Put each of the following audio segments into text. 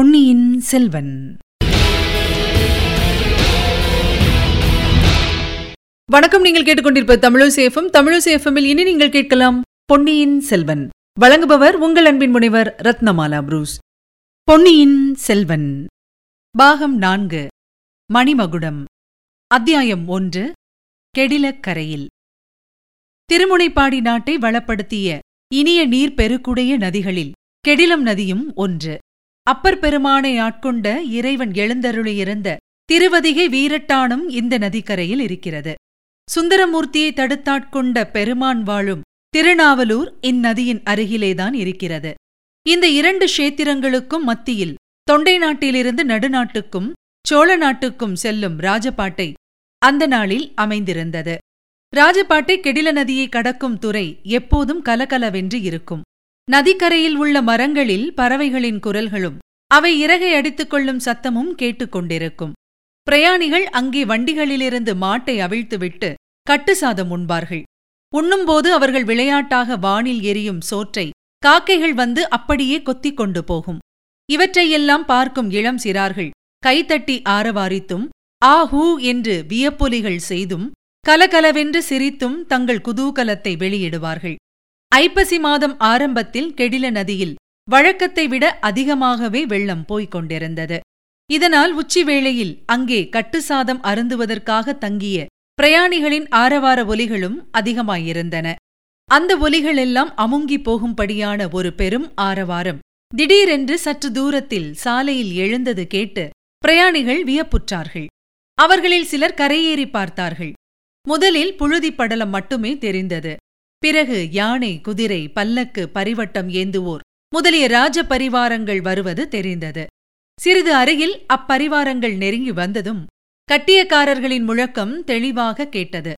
பொன்னியின் செல்வன். வணக்கம் நீங்கள் கேட்டுக்கொண்டிருப்ப தமிழசேஃபம் தமிழசேஃபமில் இனி நீங்கள் கேட்கலாம் பொன்னியின் செல்வன். வழங்குபவர் உங்கள் அன்பின் முனைவர் ரத்னமாலா புரூஸ். பொன்னியின் செல்வன். பாகம் நான்கு. மணிமகுடம். அத்தியாயம் ஒன்று. கெடிலக்கரையில். திருமுனைப்பாடி நாட்டை வளப்படுத்திய இனிய நீர் பெருக்குடைய நதிகளில் கெடிலம் நதியும் ஒன்று. அப்பர் பெருமானை ஆட்கொண்ட இறைவன் எழுந்தருளியிருந்த திருவதிகை வீரட்டானும் இந்த நதிக்கரையில் இருக்கிறது. சுந்தரமூர்த்தியை தடுத்தாட்கொண்ட பெருமான் வாழும் திருநாவலூர் இந்நதியின் அருகிலேதான் இருக்கிறது. இந்த இரண்டு க்ஷேத்திரங்களுக்கும் மத்தியில் தொண்டை நாட்டிலிருந்து நடுநாட்டுக்கும் சோழ நாட்டுக்கும் செல்லும் ராஜபாட்டை அந்த நாளில் அமைந்திருந்தது. ராஜபாட்டை கெடில நதியை கடக்கும் துறை எப்போதும் கலகலவென்று இருக்கும். நதிக்கரையில் உள்ள மரங்களில் பறவைகளின் குரல்களும் அவை இறகை அடித்துக் கொள்ளும் சத்தமும் கேட்டுக்கொண்டிருக்கும் பிரயாணிகள் அங்கே வண்டிகளிலிருந்து மாட்டை அவிழ்த்துவிட்டு கட்டுசாதம் உண்பார்கள். உண்ணும்போது அவர்கள் விளையாட்டாக வானில் எரியும் சோற்றை காக்கைகள் வந்து அப்படியே கொத்திக் கொண்டு போகும். இவற்றையெல்லாம் பார்க்கும் இளம் சிறார்கள் கைத்தட்டி ஆரவாரித்தும் ஆ ஹூ என்று வியப்பொலிகள் செய்தும் கலகலவென்று சிரித்தும் தங்கள் குதூகலத்தை வெளியிடுவார்கள். ஐப்பசி மாதம் ஆரம்பத்தில் கெடில நதியில் வழக்கத்தை விட அதிகமாகவே வெள்ளம் போய்க் கொண்டிருந்தது. இதனால் உச்சி வேளையில் அங்கே கட்டுசாதம் அருந்துவதற்காக தங்கிய பிரயாணிகளின் ஆரவார ஒலிகளும் அதிகமாயிருந்தன. அந்த ஒலிகளெல்லாம் அமுங்கி போகும்படியான ஒரு பெரும் ஆரவாரம். திடீரென்று சற்று தூரத்தில் சாலையில் எழுந்தது கேட்டு பிரயாணிகள் வியப்புற்றார்கள். அவர்களில் சிலர் கரையேறி பார்த்தார்கள். முதலில் புழுதிப் படலம் மட்டுமே தெரிந்தது. பிறகு யானை குதிரை பல்லக்கு பரிவட்டம் ஏந்துவோர். முதலிய ராஜ பரிவாரங்கள் வருவது தெரிந்தது. சிறிது அருகில் அப்பரிவாரங்கள் நெருங்கி வந்ததும் கட்டியக்காரர்களின் முழக்கம் தெளிவாக கேட்டது.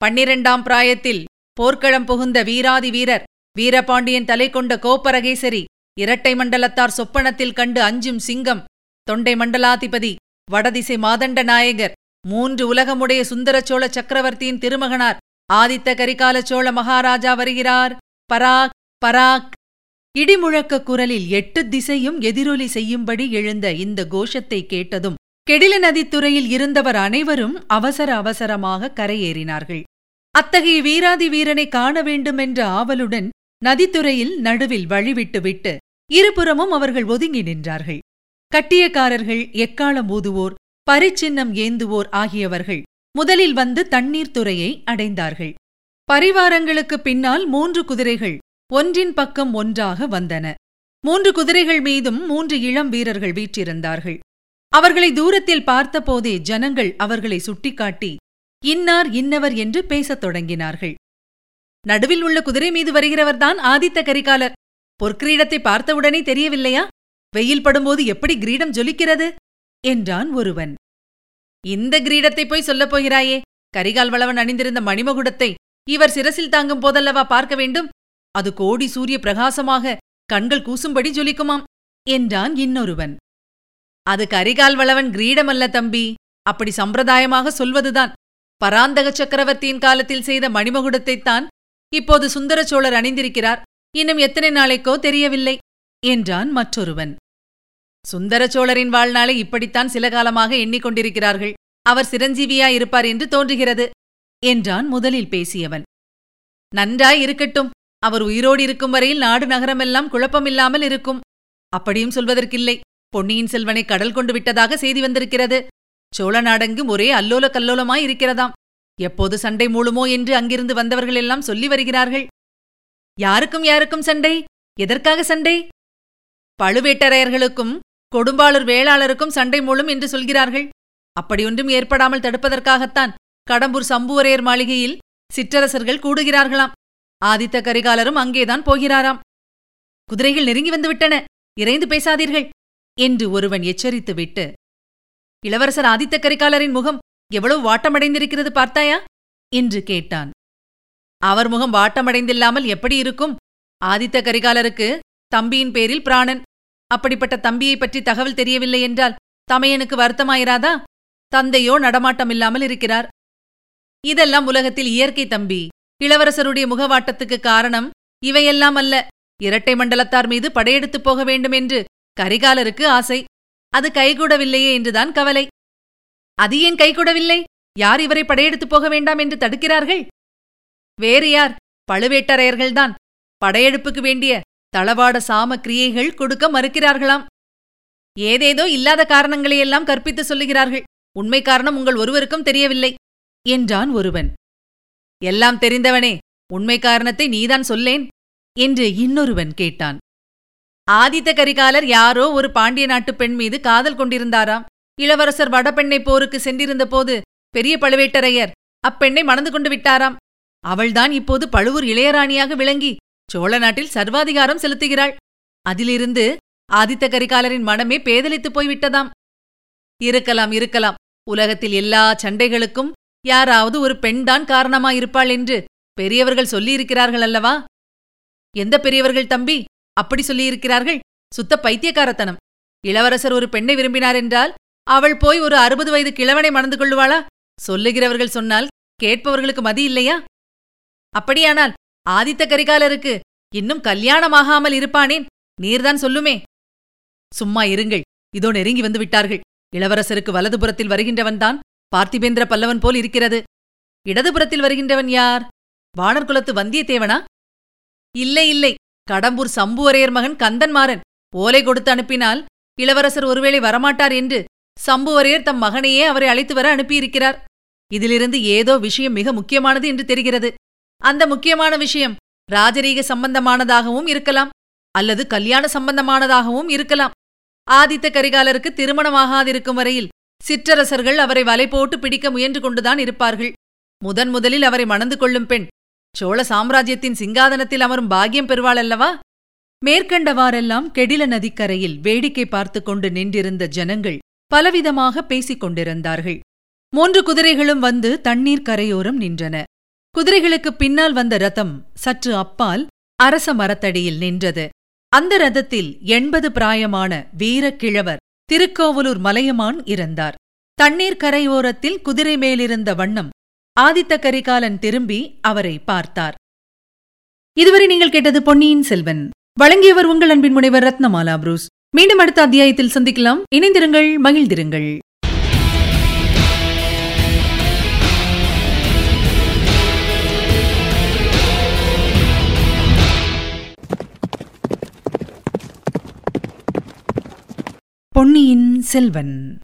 பன்னிரண்டாம் பிராயத்தில் போர்க்களம் புகுந்த வீராதி வீரர் வீரபாண்டியன் தலை கொண்ட கோப்பரகேசரி இரட்டை மண்டலத்தார் சொப்பனத்தில் கண்டு அஞ்சும் சிங்கம் தொண்டை மண்டலாதிபதி வடதிசை மாதண்ட நாயகர் மூன்று உலகமுடைய சுந்தரச்சோழ சக்கரவர்த்தியின் திருமகனார் ஆதித்த கரிகால சோழ மகாராஜா வருகிறார். பராக் பராக். இடிமுழக்க குரலில் எட்டு திசையும் எதிரொலி செய்யும்படி எழுந்த இந்த கோஷத்தை கேட்டதும் கெடில நதித்துறையில் இருந்தவர் அனைவரும் அவசர அவசரமாக கரையேறினார்கள். அத்தகைய வீராதி வீரனை காண வேண்டுமென்ற ஆவலுடன் நதித்துறையில் நடுவில் வழிவிட்டுவிட்டு இருபுறமும் அவர்கள் ஒதுங்கி நின்றார்கள். கட்டியக்காரர்கள் எக்காலம் ஊதுவோர் பரிச்சின்னம் ஏந்துவோர் ஆகியவர்கள் முதலில் வந்து தண்ணீர் துறையை அடைந்தார்கள். பரிவாரங்களுக்கு பின்னால் மூன்று குதிரைகள் ஒன்றின் பக்கம் ஒன்றாக வந்தன. மூன்று குதிரைகள் மீதும் மூன்று இளம் வீரர்கள் வீற்றிருந்தார்கள். அவர்களை தூரத்தில் பார்த்தபோதே ஜனங்கள் அவர்களை சுட்டிக்காட்டி இன்னார் இன்னவர் என்று பேசத் தொடங்கினார்கள். நடுவில் உள்ள குதிரை மீது வருகிறவர்தான் ஆதித்த கரிகாலர். பொற்கிரீடத்தை பார்த்தவுடனே தெரியவில்லையா? வெயில் படும்போது எப்படி கிரீடம் ஜொலிக்கிறது? என்றான் ஒருவன். இந்த கிரீடத்தை போய் சொல்லப் போகிறாயே. கரிகால் வளவன் அணிந்திருந்த மணிமகுடத்தை இவர் சிரசில் தாங்கும் போதல்லவா பார்க்க வேண்டும்? அது கோடி சூரிய பிரகாசமாக கண்கள் கூசும்படி ஜொலிக்குமாம் என்றான் இன்னொருவன். அது கரிகால் வளவன் கிரீடமல்ல தம்பி அப்படி சம்பிரதாயமாக சொல்வதுதான். பராந்தக சக்கரவர்த்தியின் காலத்தில் செய்த மணிமகுடத்தைத்தான் இப்போது சுந்தர சோழர் அணிந்திருக்கிறார். இன்னும் எத்தனை நாளைக்கோ தெரியவில்லை என்றான் மற்றொருவன். சுந்தர சோழரின் வாழ்நாளை இப்படித்தான் சில காலமாக எண்ணிக்கொண்டிருக்கிறார்கள். அவர் சிரஞ்சீவியாய் இருப்பார் என்று தோன்றுகிறது என்றான் முதலில் பேசியவன். நன்றாய் இருக்கட்டும் அவர் உயிரோடு இருக்கும் வரையில் நாடு நகரமெல்லாம் குழப்பமில்லாமல் இருக்கும். அப்படியும் சொல்வதற்கில்லை பொன்னியின் செல்வனை கடல் கொண்டு விட்டதாக செய்தி வந்திருக்கிறது. சோழ நாடெங்கும் ஒரே அல்லோல கல்லோலமாய் இருக்கிறதாம். எப்போது சண்டை மூழுமோ என்று அங்கிருந்து வந்தவர்கள் எல்லாம் சொல்லி வருகிறார்கள். யாருக்கும் யாருக்கும் சண்டை? எதற்காக சண்டை? பழுவேட்டரையர்களுக்கும் கொடும்பாளூர் வேளாளருக்கும் சண்டை மூலம் என்று சொல்கிறார்கள். அப்படியொன்றும் ஏற்படாமல் தடுப்பதற்காகத்தான் கடம்பூர் சம்புவரையர் மாளிகையில் சிற்றரசர்கள் கூடுகிறார்களாம். ஆதித்த கரிகாலரும் அங்கேதான் போகிறாராம். குதிரைகள் நெருங்கி வந்துவிட்டன. இறைந்து பேசாதீர்கள் என்று ஒருவன் எச்சரித்துவிட்டு இளவரசர் ஆதித்த கரிகாலரின் முகம் எவ்வளவு வாட்டமடைந்திருக்கிறது பார்த்தாயா? என்று கேட்டான். அவர் முகம் வாட்டமடைந்தில்லாமல் எப்படி இருக்கும்? ஆதித்த கரிகாலருக்கு தம்பியின் பேரில் பிராணன் அப்படிப்பட்ட தம்பியைப் பற்றி தகவல் தெரியவில்லை என்றால் தமையனுக்கு வருத்தமாயிராதா? தந்தையோ நடமாட்டமில்லாமல் இருக்கிறார். இதெல்லாம் உலகத்தில் இயற்கை தம்பி. இளவரசருடைய முகவாட்டத்துக்கு காரணம் இவையெல்லாம் அல்ல. இரட்டை மண்டலத்தார் மீது படையெடுத்துப் போக வேண்டும் என்று கரிகாலருக்கு ஆசை. அது கைகூடவில்லையே என்றுதான் கவலை. அது ஏன் கைகூடவில்லை? யார் இவரை படையெடுத்துப் போக வேண்டாம் என்று தடுக்கிறார்கள்? வேறு யார்? பழுவேட்டரையர்கள்தான். படையெடுப்புக்கு வேண்டிய தளவாட சாம கிரியைகள் கொடுக்க மறுக்கிறார்களாம். ஏதேதோ இல்லாத காரணங்களையெல்லாம் கற்பித்து சொல்லுகிறார்கள். உண்மை காரணம் உங்கள் ஒருவருக்கும் தெரியவில்லை. என்றான் ஒருவன். எல்லாம் தெரிந்தவனே உண்மை காரணத்தை நீதான் சொல்லேன் என்று இன்னொருவன் கேட்டான். ஆதித்த கரிகாலர் யாரோ ஒரு பாண்டிய நாட்டுப் பெண் மீது காதல் கொண்டிருந்தாராம். இளவரசர் வடபெண்ணை போருக்கு சென்றிருந்த போது பெரிய பழுவேட்டரையர் அப்பெண்ணை மணந்து கொண்டு விட்டாராம். அவள்தான் இப்போது பழுவூர் இளையராணியாக விளங்கி சோழ நாட்டில் சர்வாதிகாரம் செலுத்துகிறாள். அதிலிருந்து ஆதித்த கரிகாலரின் மனமே பேதலித்துப் போய்விட்டதாம். இருக்கலாம் இருக்கலாம். உலகத்தில் எல்லா சண்டைகளுக்கும் யாராவது ஒரு பெண்தான் காரணமாயிருப்பாள் என்று பெரியவர்கள் சொல்லியிருக்கிறார்கள் அல்லவா? எந்த பெரியவர்கள் தம்பி? அப்படி சொல்லியிருக்கிறார்கள். சுத்த பைத்தியக்காரத்தனம். இளவரசர் ஒரு பெண்ணை விரும்பினார் என்றால் அவள் போய் ஒரு அறுபது வயது கிழவனை மணந்து கொள்ளுவாளா? சொல்லுகிறவர்கள் சொன்னால் கேட்பவர்களுக்கு மதி இல்லையா? அப்படியானால் ஆதித்த கரிகாலருக்கு. இன்னும் கல்யாணமாகாமல் இருப்பானேன்? நீர்தான் சொல்லுமே. சும்மா இருங்கள். இதோ நெருங்கி வந்து விட்டார்கள். இளவரசருக்கு வலதுபுறத்தில் வருகின்றவன்தான் பார்த்திபேந்திர பல்லவன் போல் இருக்கிறது. இடதுபுறத்தில் வருகின்றவன் யார்? வானர்குலத்து வந்தியத்தேவனா? இல்லை இல்லை. கடம்பூர் சம்புவரையர் மகன் கந்தன்மாறன். ஓலை கொடுத்து அனுப்பினால் இளவரசர் ஒருவேளை வரமாட்டார் என்று சம்புவரையர் தம் மகனையே அவரை அழைத்து வர அனுப்பியிருக்கிறார். இதிலிருந்து ஏதோ விஷயம் மிக முக்கியமானது என்று தெரிகிறது. அந்த முக்கியமான விஷயம் ராஜரீக சம்பந்தமானதாகவும் இருக்கலாம் அல்லது கல்யாண சம்பந்தமானதாகவும் இருக்கலாம். ஆதித்த கரிகாலருக்கு திருமணமாகாதிருக்கும் வரையில் சிற்றரசர்கள் அவரை வலை போட்டு பிடிக்க முயன்று கொண்டுதான் இருப்பார்கள். முதன் முதலில் அவரை மணந்து கொள்ளும் பெண் சோழ சாம்ராஜ்யத்தின் சிங்காதனத்தில் அமரும் பாக்கியம் பெறுவாள் அல்லவா? மேற்கண்டவாறெல்லாம் கெடில நதிக்கரையில் வேடிக்கை பார்த்து கொண்டு நின்றிருந்த ஜனங்கள் பலவிதமாக பேசிக் கொண்டிருந்தார்கள். மூன்று குதிரைகளும் வந்து தண்ணீர் கரையோரம் நின்றன. குதிரைகளுக்குப் பின்னால் வந்த ரதம் சற்று அப்பால் அரச மரத்தடியில் நின்றது. அந்த ரதத்தில் எண்பது பிராயமான வீரக்கிழவர் திருக்கோவலூர் மலையமான் இருந்தார். தண்ணீர் கரையோரத்தில் குதிரை மேலிருந்த வண்ணம் ஆதித்த கரிகாலன் திரும்பி அவரை பார்த்தார். இதுவரை நீங்கள் கேட்டது பொன்னியின் செல்வன். வழங்கியவர் உங்கள் அன்பின் முனைவர் ரத்னமாலா புரூஸ். மீண்டும் அடுத்த அத்தியாயத்தில் சந்திக்கலாம். இணைந்திருங்கள் மகிழ்ந்திருங்கள். பொன்னியின் செல்வன்.